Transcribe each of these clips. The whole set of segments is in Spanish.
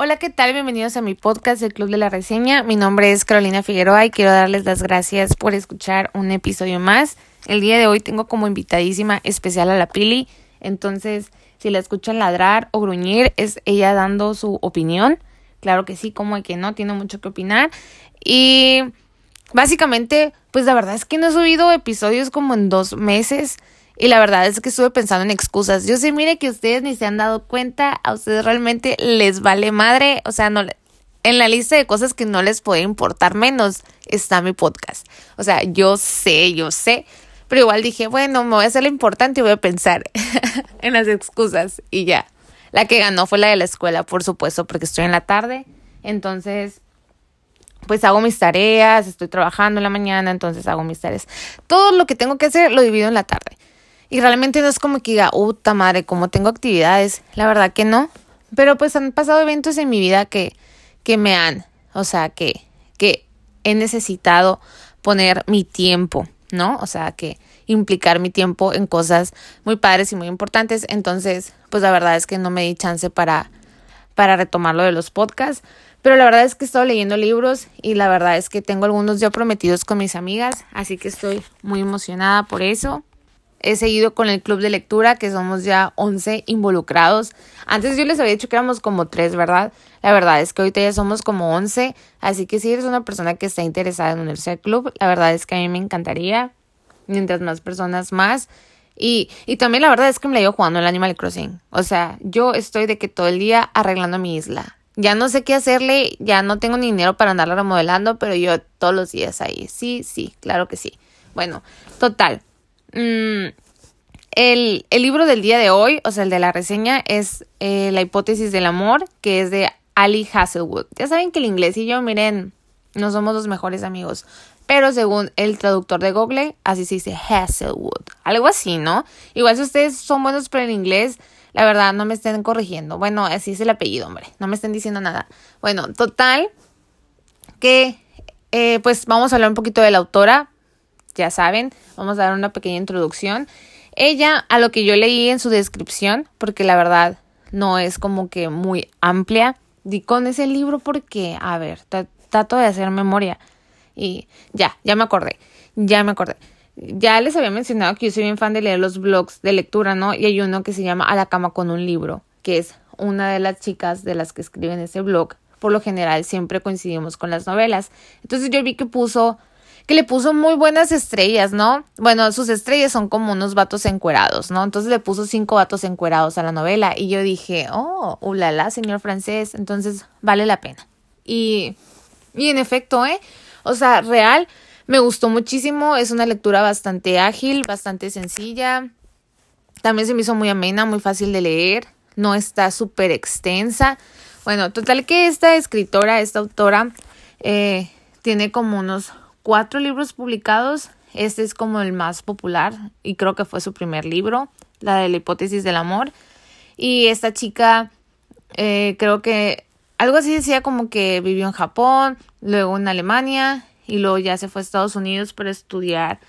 Hola, ¿qué tal? Bienvenidos a mi podcast El Club de la Reseña. Mi nombre es Carolina Figueroa y quiero darles las gracias por escuchar un episodio más. El día de hoy tengo como invitadísima especial a la Pili, entonces si la escuchan ladrar o gruñir es ella dando su opinión. Claro que sí, como que no, tiene mucho que opinar. Y básicamente, pues la verdad es que no he subido episodios como en dos meses. Y la verdad es que estuve pensando en excusas. Yo sé, mire que ustedes ni se han dado cuenta, a ustedes realmente les vale madre, o sea, no en la lista de cosas que no les puede importar menos está mi podcast. O sea, yo sé, yo sé, pero igual dije, bueno, me voy a hacer lo importante y voy a pensar en las excusas y ya. La que ganó fue la de la escuela, por supuesto, porque estoy en la tarde. Entonces, pues hago mis tareas, estoy trabajando en la mañana, entonces hago mis tareas. Todo lo que tengo que hacer lo divido en la tarde. Y realmente no es como que diga, puta madre, como tengo actividades. La verdad que no. Pero pues han pasado eventos en mi vida que, que me han, o sea, que, que he necesitado poner mi tiempo, ¿no? O sea, que implicar mi tiempo en cosas muy padres y muy importantes. Entonces, pues la verdad es que no me di chance para, para retomar lo de los podcasts. Pero la verdad es que he estado leyendo libros y la verdad es que tengo algunos ya prometidos con mis amigas, así que estoy muy emocionada por eso. He seguido con el club de lectura, que somos ya 11 involucrados. Antes yo les había dicho que éramos como 3, ¿verdad? La verdad es que ahorita ya somos como 11. Así que si eres una persona que está interesada en unirse al club, la verdad es que a mí me encantaría. Mientras más personas, más. Y, y también la verdad es que me la llevo jugando el Animal Crossing. O sea, yo estoy de que todo el día arreglando mi isla. Ya no sé qué hacerle, ya no tengo ni dinero para andarla remodelando, pero yo todos los días ahí. Sí, sí, claro que sí. Bueno, total. Mm, el, el, libro del día de hoy, o sea, el de la reseña, es eh, La hipótesis del amor, que es de Ali Hasselwood. Ya saben que el inglés y yo, miren, no somos los mejores amigos. Pero según el traductor de Google, así se dice Hasselwood. Algo así, ¿no? Igual si ustedes son buenos para el inglés, la verdad, no me estén corrigiendo. Bueno, así es el apellido, hombre. No me estén diciendo nada. Bueno, total, que eh, pues vamos a hablar un poquito de la autora ya saben, vamos a dar una pequeña introducción. Ella, a lo que yo leí en su descripción, porque la verdad no es como que muy amplia, di con ese libro porque, a ver, trato de hacer memoria. Y ya, ya me acordé, ya me acordé. Ya les había mencionado que yo soy bien fan de leer los blogs de lectura, ¿no? Y hay uno que se llama A la cama con un libro, que es una de las chicas de las que escriben ese blog. Por lo general siempre coincidimos con las novelas. Entonces yo vi que puso que le puso muy buenas estrellas, ¿no? Bueno, sus estrellas son como unos vatos encuerados, ¿no? Entonces le puso cinco vatos encuerados a la novela y yo dije, oh, ulala, señor francés, entonces vale la pena. Y, y en efecto, ¿eh? O sea, real, me gustó muchísimo, es una lectura bastante ágil, bastante sencilla, también se me hizo muy amena, muy fácil de leer, no está súper extensa. Bueno, total que esta escritora, esta autora, eh, tiene como unos cuatro libros publicados. Este es como el más popular y creo que fue su primer libro, la de la hipótesis del amor. Y esta chica, eh, creo que algo así decía como que vivió en Japón, luego en Alemania y luego ya se fue a Estados Unidos para estudiar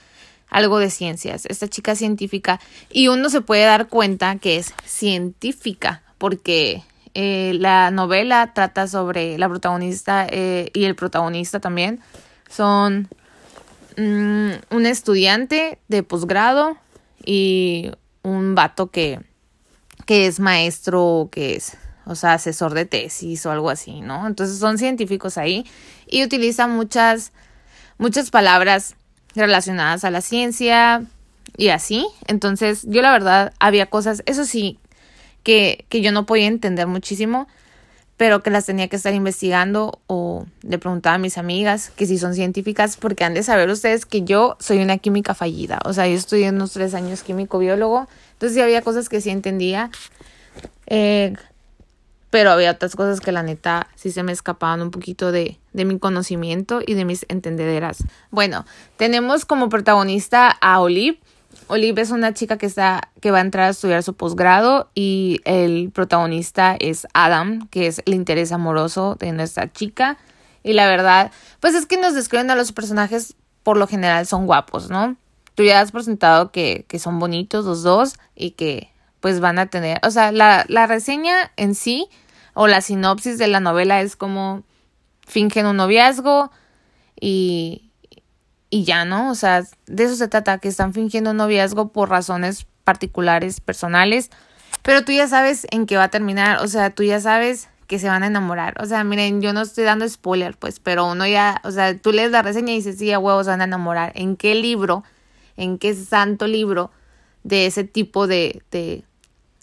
algo de ciencias. Esta chica científica y uno se puede dar cuenta que es científica porque eh, la novela trata sobre la protagonista eh, y el protagonista también son mm, un estudiante de posgrado y un vato que, que es maestro, que es, o sea, asesor de tesis o algo así, ¿no? Entonces son científicos ahí y utilizan muchas, muchas palabras relacionadas a la ciencia y así. Entonces, yo la verdad había cosas, eso sí, que, que yo no podía entender muchísimo pero que las tenía que estar investigando o le preguntaba a mis amigas que si son científicas, porque han de saber ustedes que yo soy una química fallida, o sea, yo estudié unos tres años químico biólogo, entonces sí había cosas que sí entendía, eh, pero había otras cosas que la neta sí se me escapaban un poquito de, de mi conocimiento y de mis entendederas. Bueno, tenemos como protagonista a Olive, Olive es una chica que está que va a entrar a estudiar su posgrado y el protagonista es Adam, que es el interés amoroso de nuestra chica. Y la verdad, pues es que nos describen a los personajes por lo general son guapos, ¿no? Tú ya has presentado que, que son bonitos los dos y que pues van a tener, o sea, la, la reseña en sí, o la sinopsis de la novela es como fingen un noviazgo y, y ya, ¿no? O sea, de eso se trata, que están fingiendo noviazgo por razones particulares, personales, pero tú ya sabes en qué va a terminar, o sea, tú ya sabes que se van a enamorar. O sea, miren, yo no estoy dando spoiler, pues, pero uno ya, o sea, tú lees la reseña y dices, sí, a huevos van a enamorar. ¿En qué libro, en qué santo libro de ese tipo de, de,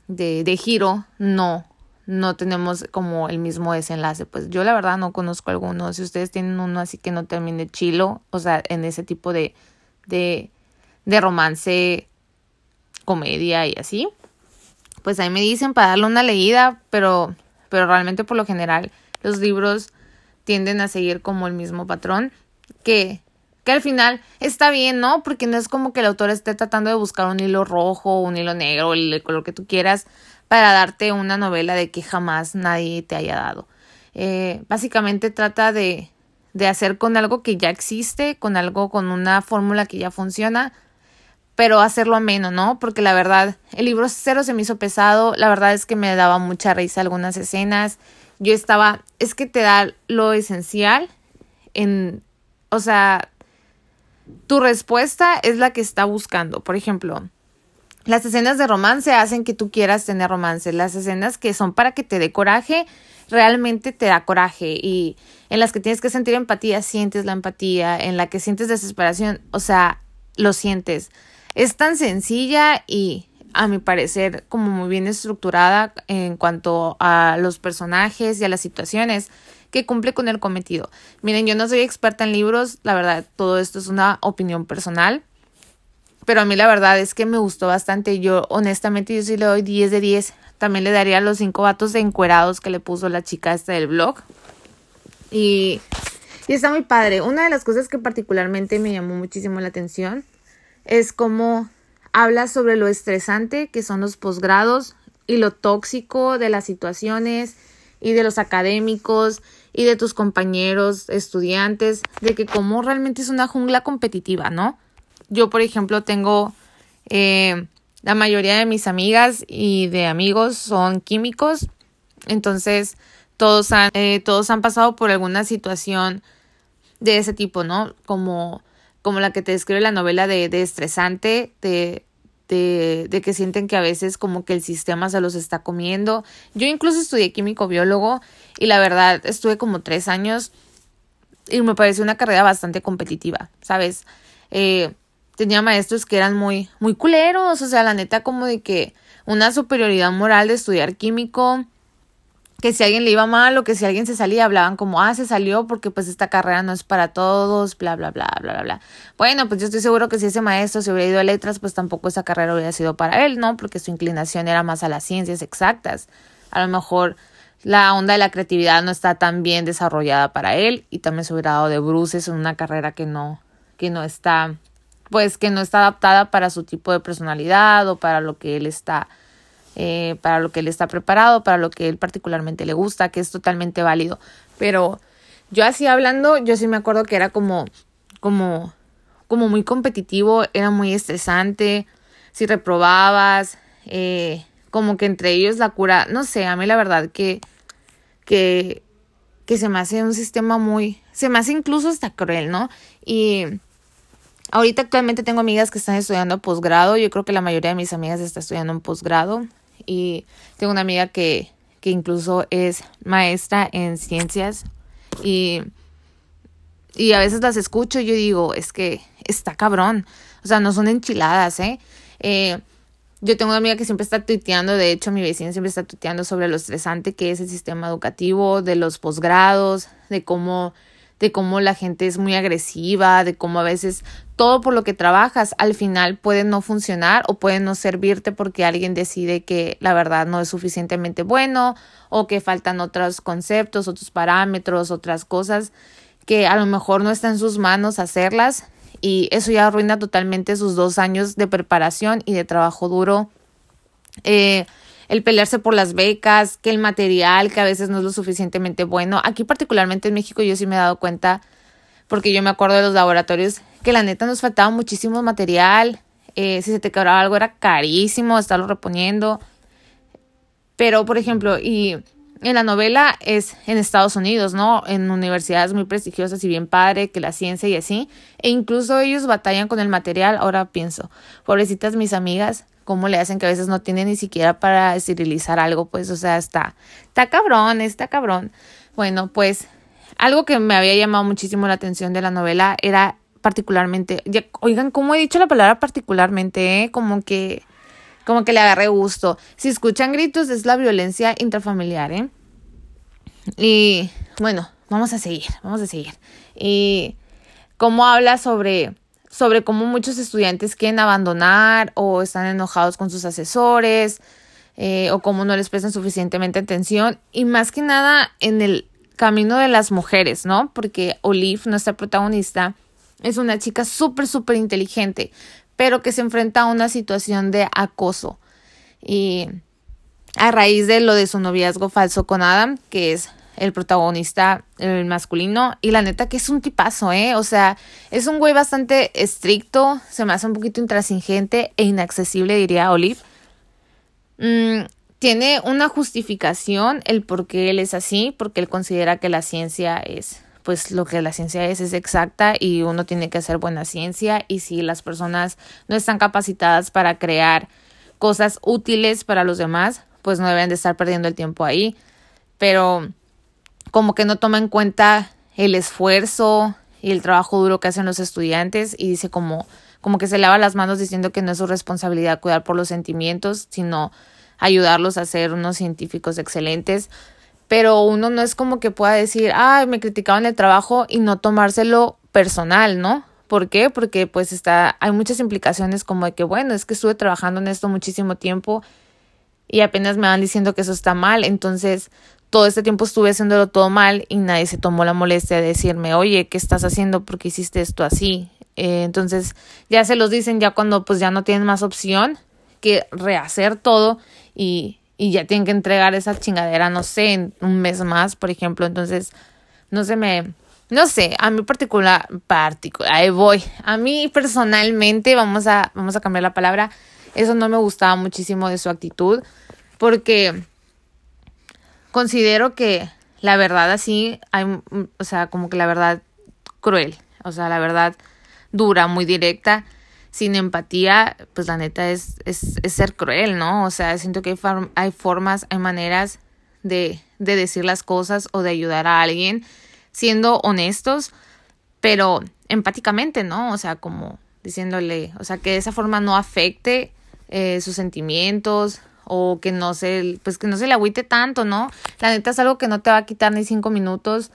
de, de giro no, no tenemos como el mismo desenlace. Pues yo la verdad no conozco alguno. Si ustedes tienen uno así que no termine chilo, o sea, en ese tipo de, de, de romance, comedia y así, pues ahí me dicen para darle una leída, pero, pero realmente por lo general los libros tienden a seguir como el mismo patrón que que al final está bien, ¿no? Porque no es como que el autor esté tratando de buscar un hilo rojo, un hilo negro, el color que tú quieras, para darte una novela de que jamás nadie te haya dado. Eh, básicamente trata de, de hacer con algo que ya existe, con algo, con una fórmula que ya funciona, pero hacerlo ameno, ¿no? Porque la verdad, el libro cero se me hizo pesado, la verdad es que me daba mucha risa algunas escenas, yo estaba, es que te da lo esencial en, o sea, tu respuesta es la que está buscando, por ejemplo, las escenas de romance hacen que tú quieras tener romance. Las escenas que son para que te dé coraje, realmente te da coraje. Y en las que tienes que sentir empatía, sientes la empatía. En la que sientes desesperación, o sea, lo sientes. Es tan sencilla y, a mi parecer, como muy bien estructurada en cuanto a los personajes y a las situaciones que cumple con el cometido. Miren, yo no soy experta en libros, la verdad, todo esto es una opinión personal. Pero a mí la verdad es que me gustó bastante. Yo, honestamente, yo sí le doy 10 de 10. También le daría los cinco vatos de encuerados que le puso la chica esta del blog. Y, y está muy padre. Una de las cosas que particularmente me llamó muchísimo la atención es cómo habla sobre lo estresante que son los posgrados y lo tóxico de las situaciones y de los académicos y de tus compañeros estudiantes, de que como realmente es una jungla competitiva, ¿no? Yo, por ejemplo, tengo eh, la mayoría de mis amigas y de amigos son químicos, entonces todos han, eh, todos han pasado por alguna situación de ese tipo, ¿no? Como, como la que te describe la novela de, de estresante, de, de, de, que sienten que a veces como que el sistema se los está comiendo. Yo incluso estudié químico biólogo y la verdad estuve como tres años y me pareció una carrera bastante competitiva, ¿sabes? Eh, tenía maestros que eran muy, muy culeros, o sea, la neta como de que una superioridad moral de estudiar químico, que si alguien le iba mal o que si alguien se salía, hablaban como, ah, se salió porque pues esta carrera no es para todos, bla, bla, bla, bla, bla, bla. Bueno, pues yo estoy seguro que si ese maestro se hubiera ido a letras, pues tampoco esa carrera hubiera sido para él, ¿no? Porque su inclinación era más a las ciencias exactas. A lo mejor la onda de la creatividad no está tan bien desarrollada para él y también se hubiera dado de bruces en una carrera que no, que no está pues que no está adaptada para su tipo de personalidad o para lo que él está eh, para lo que él está preparado, para lo que él particularmente le gusta, que es totalmente válido. Pero yo así hablando, yo sí me acuerdo que era como, como, como muy competitivo, era muy estresante, si reprobabas, eh, como que entre ellos la cura, no sé, a mí la verdad que, que, que se me hace un sistema muy, se me hace incluso hasta cruel, ¿no? Y Ahorita actualmente tengo amigas que están estudiando posgrado. Yo creo que la mayoría de mis amigas está estudiando un posgrado. Y tengo una amiga que, que incluso es maestra en ciencias. Y, y a veces las escucho y yo digo, es que está cabrón. O sea, no son enchiladas, ¿eh? eh yo tengo una amiga que siempre está tuiteando, de hecho mi vecina siempre está tuiteando sobre lo estresante que es el sistema educativo, de los posgrados, de cómo de cómo la gente es muy agresiva, de cómo a veces todo por lo que trabajas al final puede no funcionar o puede no servirte porque alguien decide que la verdad no es suficientemente bueno o que faltan otros conceptos, otros parámetros, otras cosas que a lo mejor no está en sus manos hacerlas y eso ya arruina totalmente sus dos años de preparación y de trabajo duro. Eh, el pelearse por las becas, que el material que a veces no es lo suficientemente bueno. Aquí particularmente en México yo sí me he dado cuenta, porque yo me acuerdo de los laboratorios, que la neta nos faltaba muchísimo material. Eh, si se te quebraba algo era carísimo estarlo reponiendo. Pero, por ejemplo, y en la novela es en Estados Unidos, ¿no? En universidades muy prestigiosas y bien padre, que la ciencia y así. E incluso ellos batallan con el material. Ahora pienso, pobrecitas mis amigas, cómo le hacen que a veces no tienen ni siquiera para esterilizar algo, pues, o sea, está, está cabrón, está cabrón. Bueno, pues, algo que me había llamado muchísimo la atención de la novela era particularmente, oigan, ¿cómo he dicho la palabra particularmente? Eh? Como que como que le agarré gusto. Si escuchan gritos es la violencia intrafamiliar, ¿eh? Y bueno, vamos a seguir, vamos a seguir. Y cómo habla sobre sobre cómo muchos estudiantes quieren abandonar o están enojados con sus asesores eh, o cómo no les prestan suficientemente atención y más que nada en el camino de las mujeres, ¿no? Porque Olive, nuestra protagonista, es una chica súper, súper inteligente, pero que se enfrenta a una situación de acoso. Y a raíz de lo de su noviazgo falso con Adam, que es el protagonista, el masculino, y la neta que es un tipazo, ¿eh? O sea, es un güey bastante estricto, se me hace un poquito intransigente e inaccesible, diría Olive. Mm, tiene una justificación el por qué él es así, porque él considera que la ciencia es pues lo que la ciencia es es exacta y uno tiene que hacer buena ciencia y si las personas no están capacitadas para crear cosas útiles para los demás, pues no deben de estar perdiendo el tiempo ahí. Pero como que no toma en cuenta el esfuerzo y el trabajo duro que hacen los estudiantes y dice como como que se lava las manos diciendo que no es su responsabilidad cuidar por los sentimientos, sino ayudarlos a ser unos científicos excelentes pero uno no es como que pueda decir, ay, me criticaban el trabajo y no tomárselo personal, ¿no? ¿Por qué? Porque pues está, hay muchas implicaciones como de que, bueno, es que estuve trabajando en esto muchísimo tiempo y apenas me van diciendo que eso está mal, entonces todo este tiempo estuve haciéndolo todo mal y nadie se tomó la molestia de decirme, oye, ¿qué estás haciendo? porque hiciste esto así? Eh, entonces ya se los dicen ya cuando pues ya no tienen más opción que rehacer todo y y ya tienen que entregar esa chingadera, no sé, en un mes más, por ejemplo. Entonces, no se me, no sé, a mí particular, particular, ahí voy. A mí personalmente, vamos a, vamos a cambiar la palabra, eso no me gustaba muchísimo de su actitud, porque considero que la verdad así, hay, o sea, como que la verdad cruel, o sea, la verdad dura, muy directa sin empatía, pues la neta es, es, ser cruel, ¿no? O sea, siento que hay, hay formas, hay maneras de, de decir las cosas o de ayudar a alguien siendo honestos, pero empáticamente, ¿no? O sea, como diciéndole, o sea, que de esa forma no afecte eh, sus sentimientos o que no se, pues que no se le agüite tanto, ¿no? La neta es algo que no te va a quitar ni cinco minutos.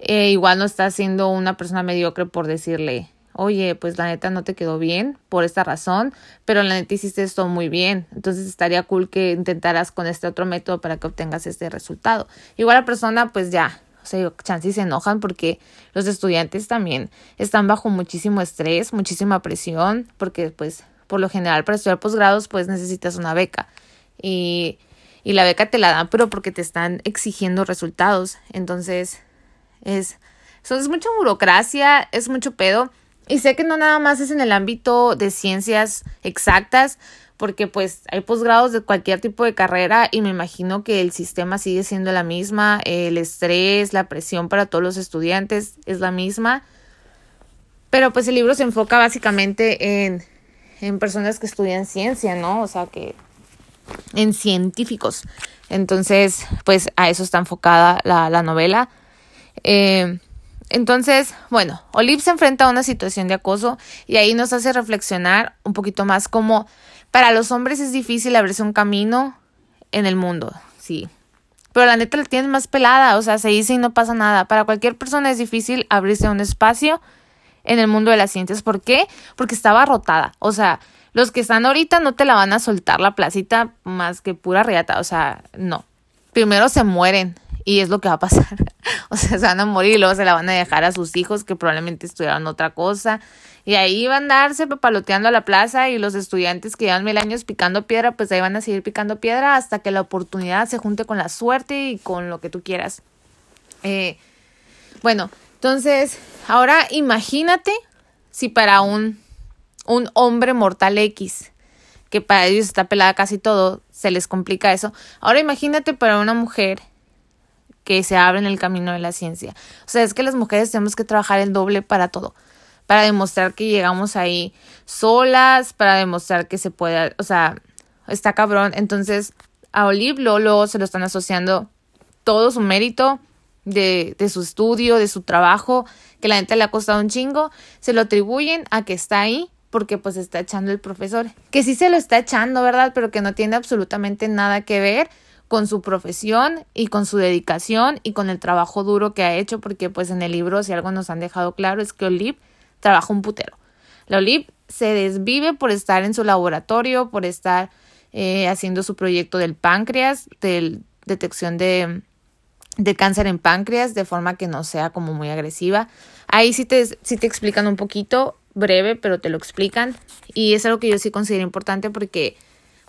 Eh, igual no estás siendo una persona mediocre por decirle, oye, pues la neta no te quedó bien por esta razón, pero la neta hiciste esto muy bien. Entonces estaría cool que intentaras con este otro método para que obtengas este resultado. Igual la persona, pues ya, o sea, chances se enojan porque los estudiantes también están bajo muchísimo estrés, muchísima presión, porque pues por lo general para estudiar posgrados pues necesitas una beca. Y, y la beca te la dan, pero porque te están exigiendo resultados. Entonces, es, eso es mucha burocracia, es mucho pedo. Y sé que no nada más es en el ámbito de ciencias exactas, porque pues hay posgrados de cualquier tipo de carrera y me imagino que el sistema sigue siendo la misma, el estrés, la presión para todos los estudiantes es la misma. Pero pues el libro se enfoca básicamente en, en personas que estudian ciencia, ¿no? O sea que en científicos. Entonces, pues a eso está enfocada la, la novela. Eh, entonces, bueno, Olive se enfrenta a una situación de acoso y ahí nos hace reflexionar un poquito más como para los hombres es difícil abrirse un camino en el mundo, sí. Pero la neta la tienes más pelada, o sea, se dice y no pasa nada. Para cualquier persona es difícil abrirse un espacio en el mundo de las ciencias. ¿Por qué? Porque estaba rotada. O sea, los que están ahorita no te la van a soltar la placita más que pura riata. O sea, no. Primero se mueren y es lo que va a pasar. o sea, se van a morir y luego se la van a dejar a sus hijos que probablemente estudiaron otra cosa. Y ahí van a darse papaloteando a la plaza y los estudiantes que llevan mil años picando piedra, pues ahí van a seguir picando piedra hasta que la oportunidad se junte con la suerte y con lo que tú quieras. Eh, bueno, entonces, ahora imagínate si para un, un hombre mortal X, que para ellos está pelada casi todo, se les complica eso. Ahora imagínate para una mujer que se abren el camino de la ciencia. O sea, es que las mujeres tenemos que trabajar el doble para todo, para demostrar que llegamos ahí solas, para demostrar que se puede, o sea, está cabrón. Entonces, a Olive luego, se lo están asociando todo su mérito de, de su estudio, de su trabajo, que la gente le ha costado un chingo, se lo atribuyen a que está ahí porque pues está echando el profesor, que sí se lo está echando, ¿verdad? Pero que no tiene absolutamente nada que ver con su profesión y con su dedicación y con el trabajo duro que ha hecho, porque pues en el libro si algo nos han dejado claro es que Olive trabaja un putero. La Olive se desvive por estar en su laboratorio, por estar eh, haciendo su proyecto del páncreas, de detección de, de cáncer en páncreas, de forma que no sea como muy agresiva. Ahí sí te, sí te explican un poquito, breve, pero te lo explican. Y es algo que yo sí considero importante porque,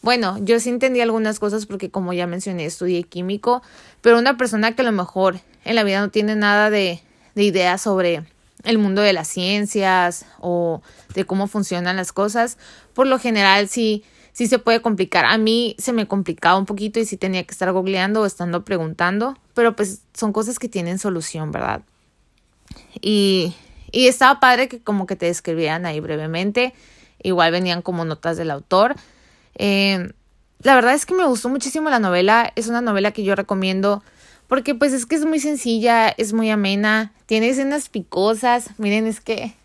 bueno, yo sí entendí algunas cosas porque como ya mencioné, estudié químico, pero una persona que a lo mejor en la vida no tiene nada de, de idea sobre el mundo de las ciencias o de cómo funcionan las cosas, por lo general sí sí se puede complicar. A mí se me complicaba un poquito y sí tenía que estar googleando o estando preguntando, pero pues son cosas que tienen solución, ¿verdad? Y, y estaba padre que como que te describieran ahí brevemente, igual venían como notas del autor. Eh, la verdad es que me gustó muchísimo la novela, es una novela que yo recomiendo porque pues es que es muy sencilla, es muy amena, tiene escenas picosas, miren, es que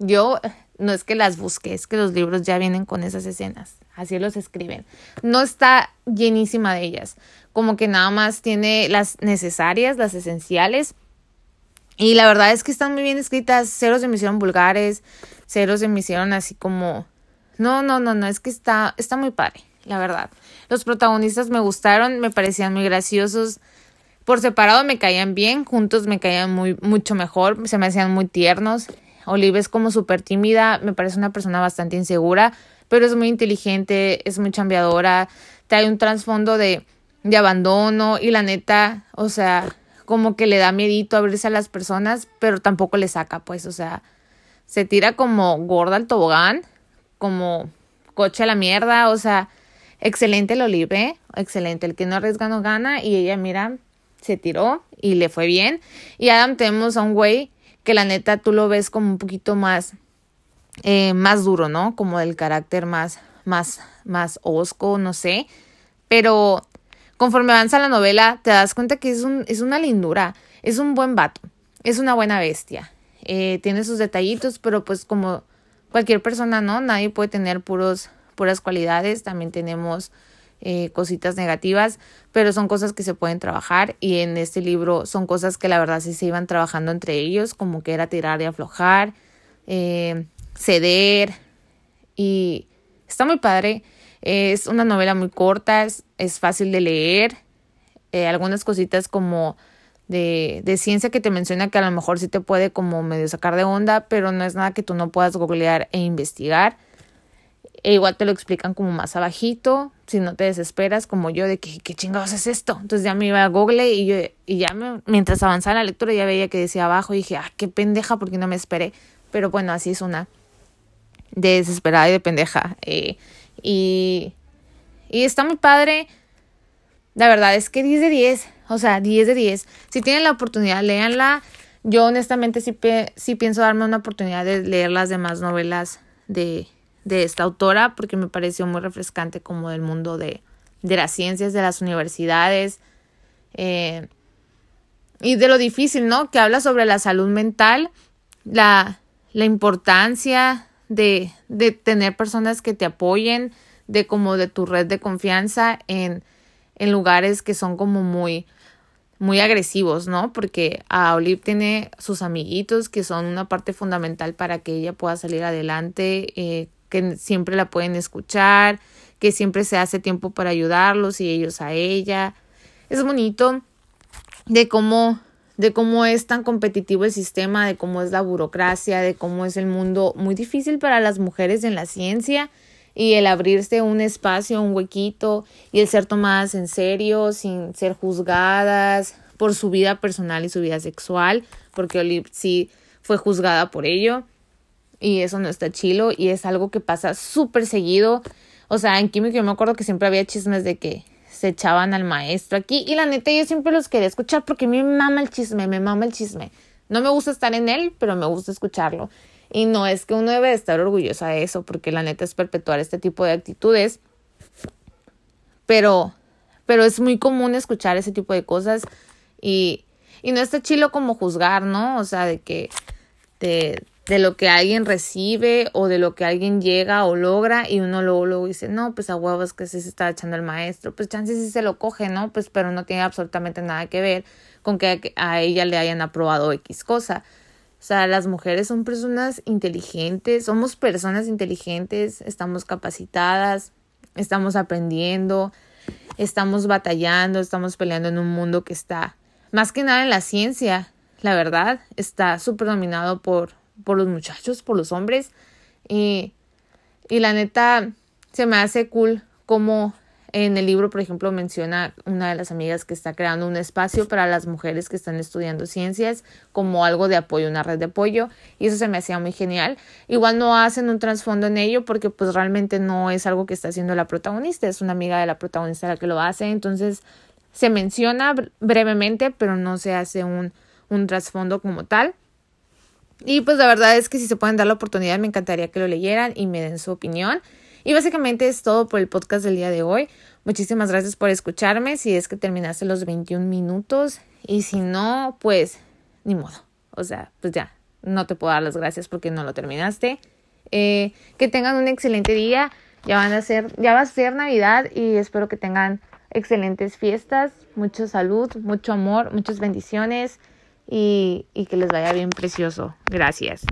yo no es que las busque, es que los libros ya vienen con esas escenas así los escriben. No está llenísima de ellas, como que nada más tiene las necesarias, las esenciales. Y la verdad es que están muy bien escritas, ceros se me hicieron vulgares, ceros se me hicieron así como... No, no, no, no, es que está, está muy padre, la verdad. Los protagonistas me gustaron, me parecían muy graciosos. Por separado me caían bien, juntos me caían muy, mucho mejor, se me hacían muy tiernos. Olive es como súper tímida, me parece una persona bastante insegura, pero es muy inteligente, es muy chambeadora, trae un trasfondo de, de abandono y la neta, o sea, como que le da miedito abrirse a las personas, pero tampoco le saca, pues, o sea, se tira como gorda al tobogán, como coche a la mierda, o sea, excelente lo libre, excelente, el que no arriesga no gana y ella, mira, se tiró y le fue bien. Y Adam tenemos a un güey que la neta tú lo ves como un poquito más eh, más duro, ¿no? Como del carácter más, más, más osco, no sé. Pero conforme avanza la novela, te das cuenta que es, un, es una lindura, es un buen vato, es una buena bestia. Eh, tiene sus detallitos, pero pues como cualquier persona, ¿no? Nadie puede tener puras cualidades, también tenemos eh, cositas negativas, pero son cosas que se pueden trabajar y en este libro son cosas que la verdad sí se iban trabajando entre ellos, como que era tirar y aflojar, eh, ceder y está muy padre. Es una novela muy corta, es, es fácil de leer. Eh, algunas cositas como de, de, ciencia que te menciona que a lo mejor sí te puede como medio sacar de onda, pero no es nada que tú no puedas googlear e investigar. E igual te lo explican como más abajito, si no te desesperas, como yo, de que qué chingados es esto. Entonces ya me iba a Google y yo, y ya me, mientras avanzaba la lectura ya veía que decía abajo y dije, ah, qué pendeja, porque no me esperé. Pero bueno, así es una de desesperada y de pendeja. Eh, y, y está muy padre. La verdad es que 10 de 10. O sea, 10 de 10. Si tienen la oportunidad, léanla. Yo honestamente sí, sí pienso darme una oportunidad de leer las demás novelas de, de esta autora porque me pareció muy refrescante como del mundo de, de las ciencias, de las universidades eh, y de lo difícil, ¿no? Que habla sobre la salud mental, la, la importancia de, de tener personas que te apoyen, de como de tu red de confianza en, en lugares que son como muy, muy agresivos, ¿no? Porque a Olive tiene sus amiguitos que son una parte fundamental para que ella pueda salir adelante, eh, que siempre la pueden escuchar, que siempre se hace tiempo para ayudarlos y ellos a ella. Es bonito de cómo de cómo es tan competitivo el sistema, de cómo es la burocracia, de cómo es el mundo muy difícil para las mujeres en la ciencia y el abrirse un espacio, un huequito y el ser tomadas en serio sin ser juzgadas por su vida personal y su vida sexual, porque Olive sí fue juzgada por ello y eso no está chilo y es algo que pasa súper seguido. O sea, en química yo me acuerdo que siempre había chismes de que se echaban al maestro aquí. Y la neta, yo siempre los quería escuchar porque me mama el chisme, me mama el chisme. No me gusta estar en él, pero me gusta escucharlo. Y no es que uno debe estar orgullosa de eso, porque la neta es perpetuar este tipo de actitudes. Pero, pero es muy común escuchar ese tipo de cosas y, y no está chilo como juzgar, ¿no? O sea, de que de, de lo que alguien recibe o de lo que alguien llega o logra y uno luego, luego dice, no, pues a huevos que sí se está echando el maestro, pues chances sí se lo coge, ¿no? Pues pero no tiene absolutamente nada que ver con que a ella le hayan aprobado X cosa. O sea, las mujeres son personas inteligentes, somos personas inteligentes, estamos capacitadas, estamos aprendiendo, estamos batallando, estamos peleando en un mundo que está, más que nada en la ciencia, la verdad, está súper dominado por por los muchachos, por los hombres. Y, y la neta, se me hace cool como en el libro, por ejemplo, menciona una de las amigas que está creando un espacio para las mujeres que están estudiando ciencias como algo de apoyo, una red de apoyo, y eso se me hacía muy genial. Igual no hacen un trasfondo en ello porque pues realmente no es algo que está haciendo la protagonista, es una amiga de la protagonista la que lo hace, entonces se menciona brevemente, pero no se hace un, un trasfondo como tal. Y pues la verdad es que si se pueden dar la oportunidad, me encantaría que lo leyeran y me den su opinión. Y básicamente es todo por el podcast del día de hoy. Muchísimas gracias por escucharme. Si es que terminaste los 21 minutos y si no, pues ni modo. O sea, pues ya, no te puedo dar las gracias porque no lo terminaste. Eh, que tengan un excelente día. Ya van a ser, ya va a ser Navidad y espero que tengan excelentes fiestas, mucha salud, mucho amor, muchas bendiciones y, y que les vaya bien precioso. Gracias.